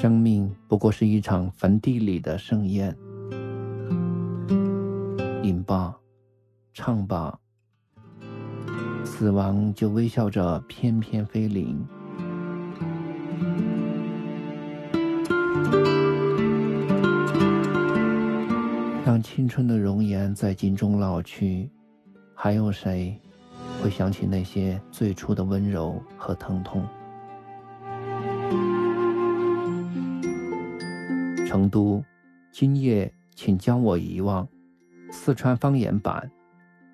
生命不过是一场坟地里的盛宴，饮吧，唱吧，死亡就微笑着翩翩飞临。当青春的容颜在镜中老去，还有谁会想起那些最初的温柔和疼痛？成都，今夜请将我遗忘。四川方言版，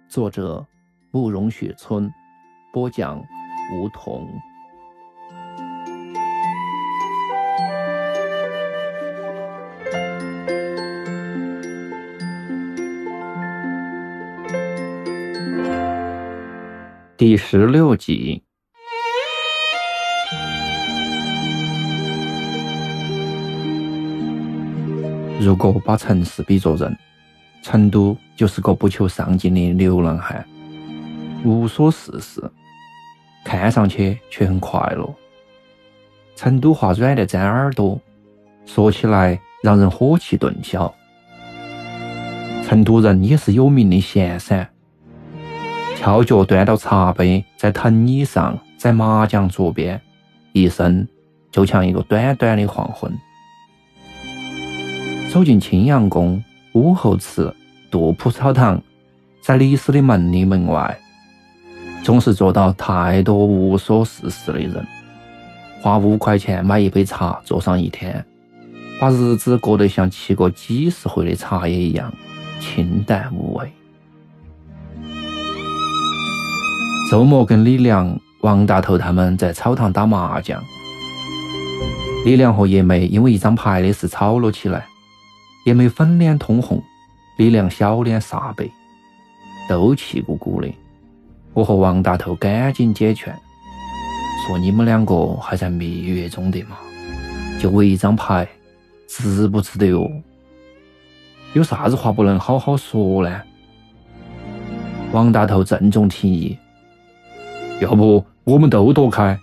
作者慕容雪村，播讲梧桐。第十六集。如果把城市比作人，成都就是个不求上进的流浪汉，无所事事，看上去却很快乐。成都话软得粘耳朵，说起来让人火气顿消。成都人也是有名的闲散，翘脚端到茶杯，在藤椅上，在麻将桌边，一生就像一个短短的黄昏。走进青阳宫、武侯祠、杜甫草堂，在历史的门里门外，总是坐到太多无所事事的人，花五块钱买一杯茶，坐上一天，把日子过得像沏过几十回的茶叶一样清淡无味。周末跟李良、王大头他们在草堂打麻将，李良和叶梅因为一张牌的事吵了起来。叶梅粉脸通红，李良小脸煞白，都气鼓鼓的。我和王大头赶紧解劝，说你们两个还在蜜月中的嘛，就为一张牌，值不值得哟？有啥子话不能好好说呢？王大头郑重提议，要不我们都躲开，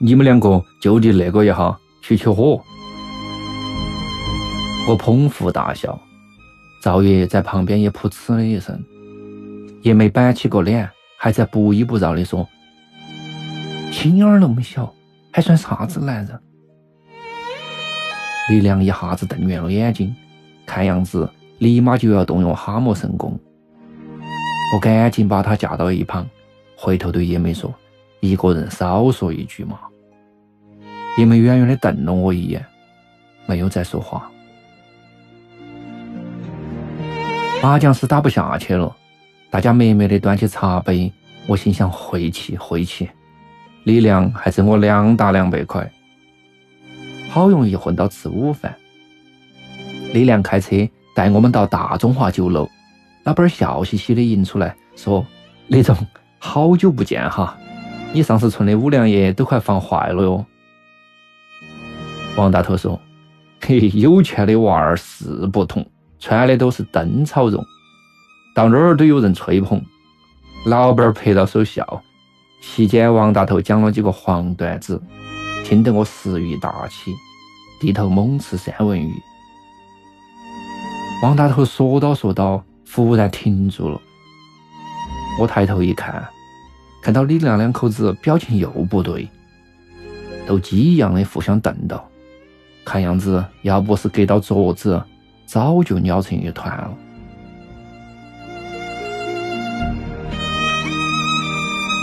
你们两个就地那个一下，去取火。我捧腹大笑，赵爷在旁边也噗嗤了一声。叶梅板起个脸，还在不依不饶地说：“心眼儿那么小，还算啥子男人？”李良一下子瞪圆了眼睛，看样子立马就要动用哈魔神功。我赶紧把他架到一旁，回头对叶梅说：“一个人少说一句嘛。”叶梅远远地瞪了我一眼，没有再说话。麻将是打不下去了，大家默默的端起茶杯。我心想：晦气，晦气！李良还挣我两大两百块，好容易混到吃午饭。李良开车带我们到大中华酒楼，老板笑嘻嘻的迎出来，说：“李总，好久不见哈！你上次存的五粮液都快放坏了哟。”王大头说：“嘿，有钱的娃儿是不同。”穿的都是灯草绒，到哪儿都有人吹捧。老板拍到手笑，席间王大头讲了几个黄段子，听得我食欲大起，低头猛吃三文鱼。王大头说到说到，忽然停住了。我抬头一看，看到李亮两口子表情又不对，斗鸡一样的互相瞪到，看样子要不是隔到桌子。早就咬成一团了。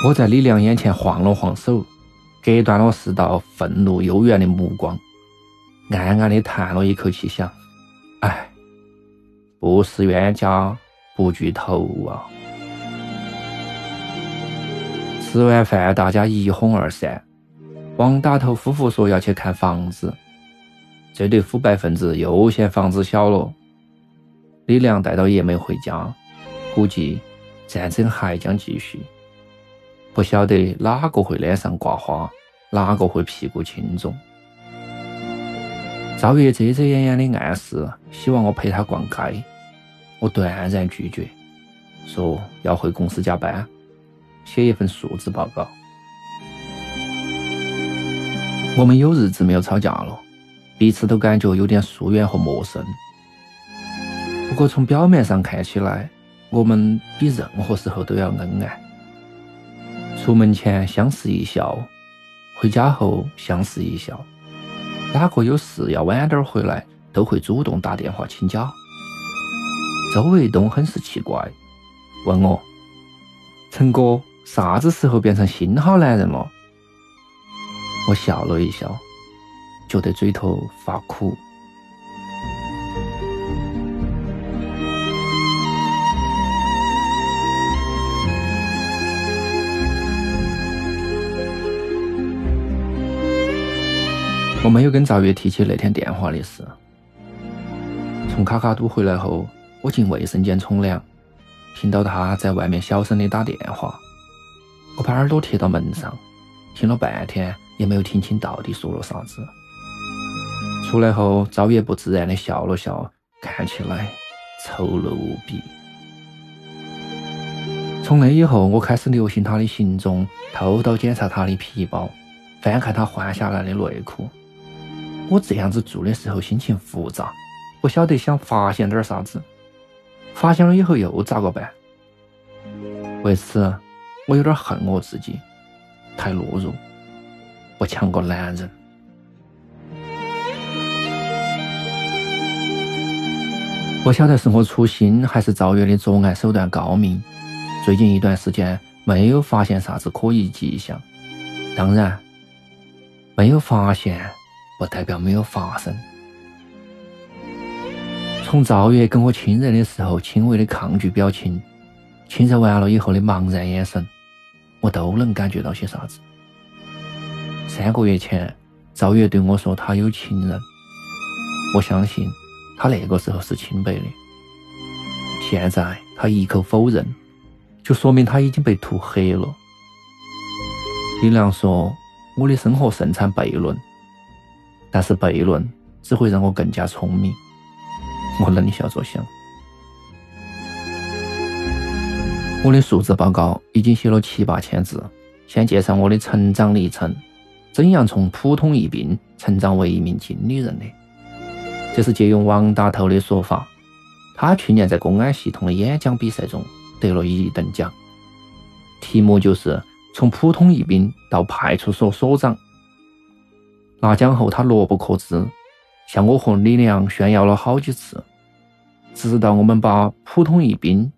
我在李良眼前晃了晃手，隔断了四道愤怒悠远的目光，暗暗的叹了一口气，想：哎，不是冤家不聚头啊！吃完饭，大家一哄而散。王大头夫妇说要去看房子。这对腐败分子又嫌房子小了。李良带到叶梅回家，估计战争还将继续。不晓得哪个会脸上挂花，哪个会屁股青肿。赵月遮遮掩掩的暗示，希望我陪他逛街，我断然拒绝，说要回公司加班，写一份述职报告。我们有日子没有吵架了。彼此都感觉有点疏远和陌生。不过从表面上看起来，我们比任何时候都要恩爱。出门前相视一笑，回家后相视一笑。哪个有事要晚点回来，都会主动打电话请假。周卫东很是奇怪，问我：“陈哥，啥子时候变成新好男人了？”我笑了一笑，觉得嘴头发苦。我没有跟赵月提起那天电话的事。从卡卡都回来后，我进卫生间冲凉，听到他在外面小声的打电话。我把耳朵贴到门上，听了半天也没有听清到底说了啥子。出来后，赵月不自然的笑了笑，看起来丑陋无比。从那以后，我开始留心他的行踪，偷偷检查他的皮包，翻看他换下来的内裤。我这样子做的时候心情复杂，不晓得想发现点啥子，发现了以后又咋个办？为此，我有点恨我自己，太懦弱，不像个男人。不晓得是我粗心，还是赵月的作案手段高明，最近一段时间没有发现啥子可疑迹象。当然，没有发现。不代表没有发生。从赵月跟我亲热的时候轻微的抗拒表情，亲热完了以后的茫然眼神，我都能感觉到些啥子。三个月前，赵月对我说他有情人，我相信他那个时候是清白的。现在他一口否认，就说明他已经被涂黑了。李良说：“我的生活盛产悖论。”但是悖论只会让我更加聪明。我冷笑着想，我的述职报告已经写了七八千字，先介绍我的成长历程，怎样从普通一兵成长为一名经理人的。这是借用王大头的说法，他去年在公安系统的演讲比赛中得了一等奖，题目就是从普通一兵到派出所所长。拿奖后，他乐不可支，向我和李良炫耀了好几次，直到我们把普通一兵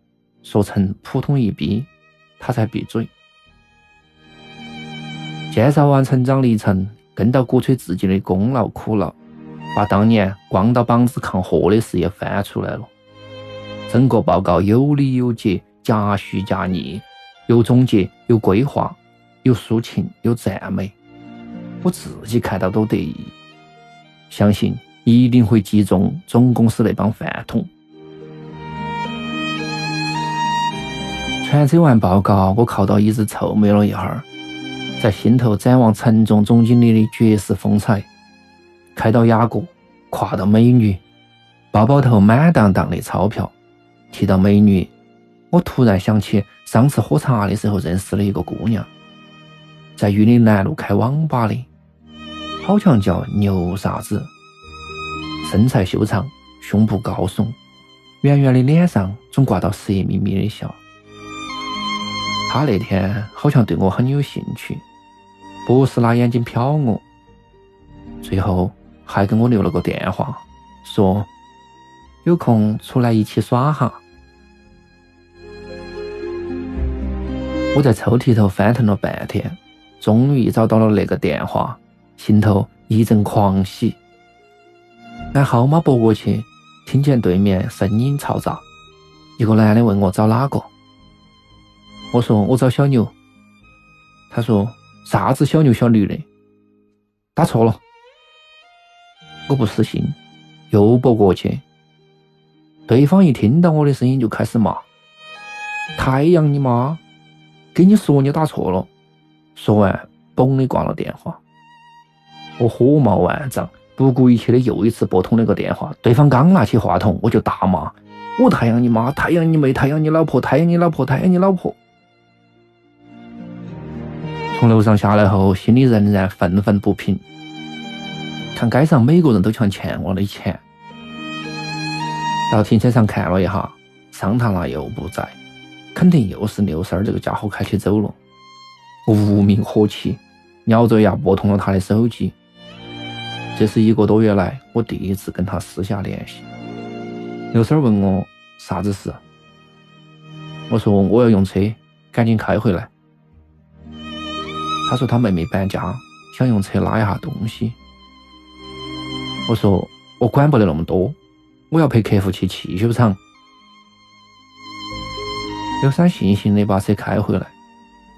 说成普通一逼，他才闭嘴。介绍完成长历程，跟到鼓吹自己的功劳苦劳，把当年光到膀子抗货的事也翻出来了。整个报告有理有节，夹叙夹议，有总结，有规划，有抒情，有赞美。我自己看到都得意，相信一定会击中总公司那帮饭桶。传扯完报告，我靠到椅子臭美了一会儿，在心头展望陈重总经理的绝世风采。开到雅阁，跨到美女，包包头满当当的钞票。提到美女，我突然想起上次喝茶的时候认识的一个姑娘，在玉林南路开网吧的。好像叫牛啥子，身材修长，胸部高耸，圆圆的脸上总挂到色眯眯的笑。他那天好像对我很有兴趣，不是拿眼睛瞟我，最后还给我留了个电话，说有空出来一起耍哈。我在抽屉头翻腾了半天，终于找到了那个电话。心头一阵狂喜，按号码拨过去，听见对面声音嘈杂，一个男的问我找哪个，我说我找小牛，他说啥子小牛小驴的，打错了，我不死心，又拨过去，对方一听到我的声音就开始骂，太阳你妈，跟你说你打错了，说完嘣的挂了电话。我火冒万丈，不顾一切的又一次拨通那个电话。对方刚拿起话筒，我就大骂：“我太阳你妈，太阳你妹，太阳你老婆，太阳你老婆，太阳你老婆！”从楼上下来后，心里仍然愤愤不平。看街上每个人都像欠我的钱。到停车场看了一下，桑塔纳又不在，肯定又是六三儿这个家伙开车走了。我无名火起，咬着牙拨通了他的手机。这是一个多月来我第一次跟他私下联系。刘三儿问我啥子事，我说我要用车，赶紧开回来。他说他妹妹搬家，想用车拉一下东西。我说我管不得那么多，我要陪客户去汽修厂。刘三悻悻的把车开回来，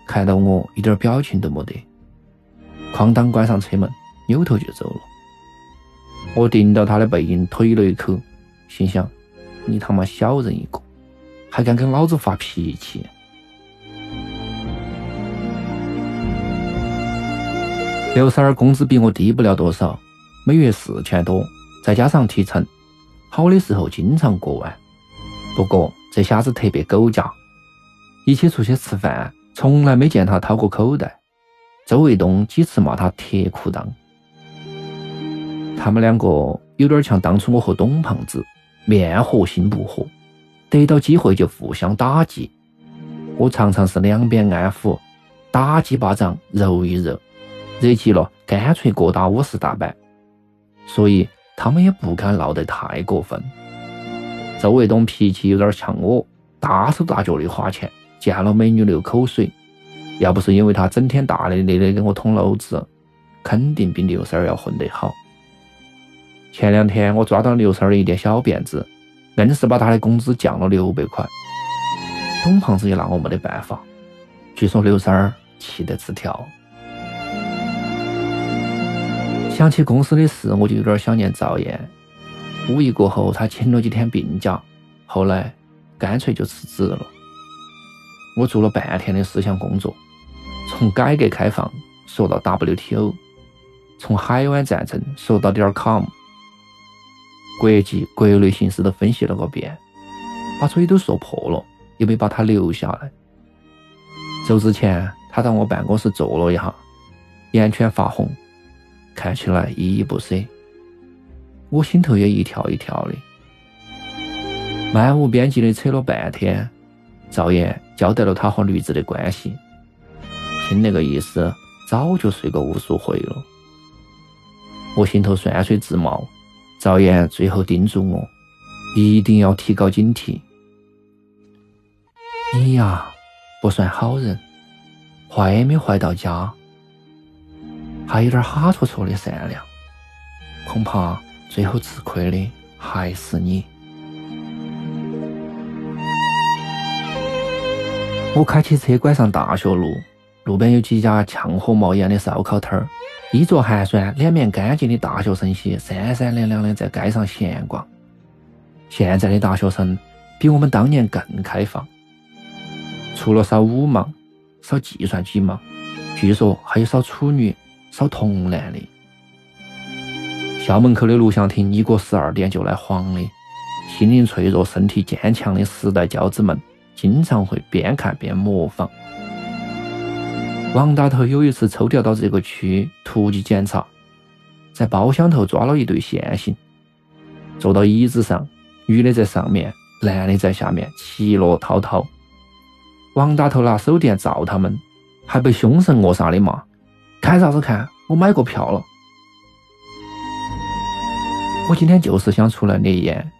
看到我一点表情都没得，哐当关上车门，扭头就走了。我盯到他的背影，推了一口，心想。你他妈小人一个，还敢跟老子发脾气？刘三儿工资比我低不了多少，每月四千多，再加上提成，好的时候经常过万。不过这下子特别狗夹，一起出去吃饭，从来没见他掏过口袋。周卫东几次骂他铁裤裆。他们两个有点像当初我和董胖子。面和心不和，得到机会就互相打击。我常常是两边安抚，打几巴掌，揉一揉，惹急了干脆各打五十大板。所以他们也不敢闹得太过分。周卫东脾气有点像我，大手大脚的花钱，见了美女流口水。要不是因为他整天大咧咧的给我捅娄子，肯定比刘三儿要混得好。前两天我抓到刘三儿的一点小辫子，硬是把他的工资降了六百块。董胖子也拿我没得办法。据说刘三儿气得直跳。想起公司的事，我就有点想念赵燕。五一过后，他请了几天病假，后来干脆就辞职了。我做了半天的思想工作，从改革开放说到 WTO，从海湾战争说到点 com。国际国内形势都分析了个遍，把嘴都说破了，也没把他留下来。走之前，他到我办公室坐了一下，眼圈发红，看起来依依不舍。我心头也一跳一跳的。漫无边际的扯了半天，赵岩交代了他和驴子的关系，听那个意思，早就睡个无数回了。我心头酸水直冒。赵岩最后叮嘱我，一定要提高警惕。你呀，不算好人，坏也没坏到家，还有点哈戳戳的善良，恐怕最后吃亏的还是你。我开起车拐上大学路，路边有几家呛火冒烟的烧烤摊儿。衣着寒酸、脸面干净的大学生些三三两两的在街上闲逛。现在的大学生比我们当年更开放，除了扫五盲、扫计算机盲，据说还有扫处女、扫童男的。校门口的录像厅，一过十二点就来晃的。心灵脆弱、身体坚强的时代骄子们，经常会边看边模仿。王大头有一次抽调到这个区突击检查，在包厢头抓了一对现行，坐到椅子上，女的在上面，男的在下面，其乐滔滔。王大头拿手电照他们，还被凶神恶煞的骂：“看啥子看？我买过票了。”我今天就是想出来烈焰。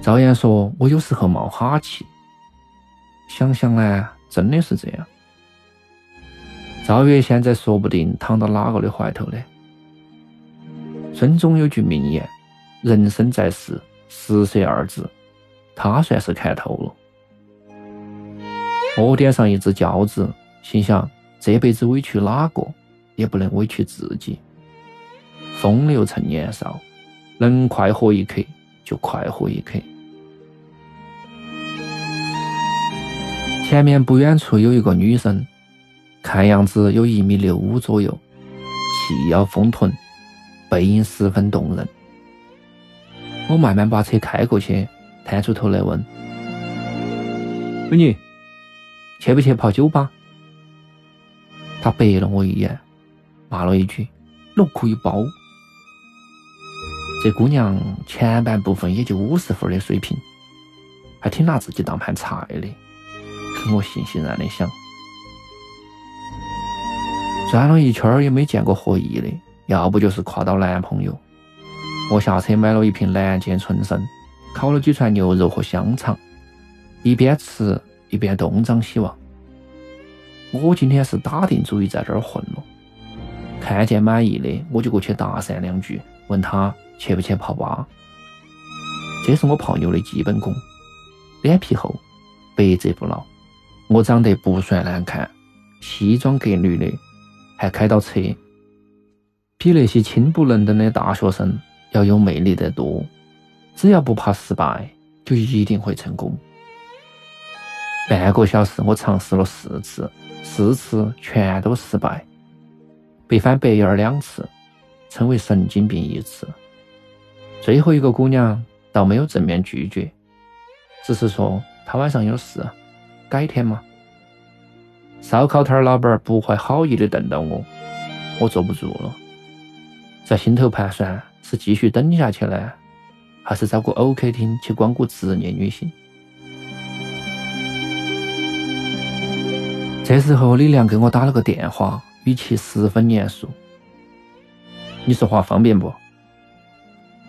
赵岩说：“我有时候冒哈气。”想想呢，真的是这样。赵月现在说不定躺到哪个的怀头呢？孙总有句名言：“人生在世，十岁二字。”他算是看透了。我点上一支胶子，心想：这辈子委屈哪个，也不能委屈自己。风流趁年少，能快活一刻就快活一刻。前面不远处有一个女生。看样子有一米六五左右，细腰丰臀，背影十分动人。我慢慢把车开过去，探出头来问：“美女，去不去泡酒吧？”他白了我一眼，骂了一句：“那可以包。”这姑娘前半部分也就五十分的水平，还挺拿自己当盘菜的。我悻悻然的想，转了一圈也没见过合意的，要不就是跨到男朋友。我下车买了一瓶蓝剑纯生，烤了几串牛肉和香肠，一边吃一边东张西望。我今天是打定主意在这儿混了，看见满意的我就过去搭讪两句，问他去不去泡吧。这是我泡妞的基本功，脸皮厚，百折不挠。我长得不算难看，西装革履的，还开到车，比那些亲不能等的大学生。要有魅力得多，只要不怕失败，就一定会成功。半个小时，我尝试了四次，四次全都失败，被翻白眼两次，称为神经病一次。最后一个姑娘倒没有正面拒绝，只是说她晚上有事，改天嘛。烧烤摊老板不怀好意的瞪到我，我坐不住了，在心头盘算。是继续等下去呢，还是找个 OK 厅去光顾职业女性？这时候，李亮给我打了个电话，语气十分严肃：“你说话方便不？”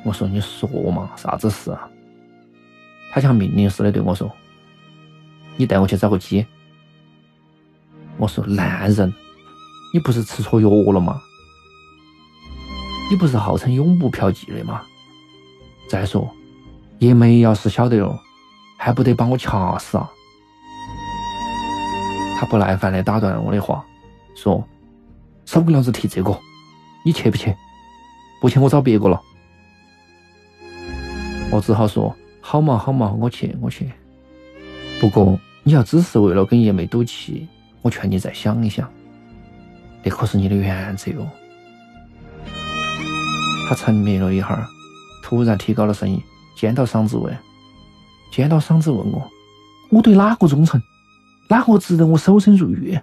我说：“你说嘛，啥子事啊？”他像命令似的对我说：“你带我去找个鸡。”我说：“烂人，你不是吃错药了吗？”你不是号称永不嫖妓的吗？再说，叶梅要是晓得了，还不得把我掐死啊！他不耐烦的打断我的话，说：“少跟老子提这个，你去不去？不去我找别个了。”我只好说：“好嘛好嘛，我去我去。不过你要只是为了跟叶梅赌气，我劝你再想一想，那可是你的原则哦。”他沉默了一会儿，突然提高了声音，尖到嗓子问：“尖到嗓子问我，我对哪个忠诚？哪个值得我守身如玉？”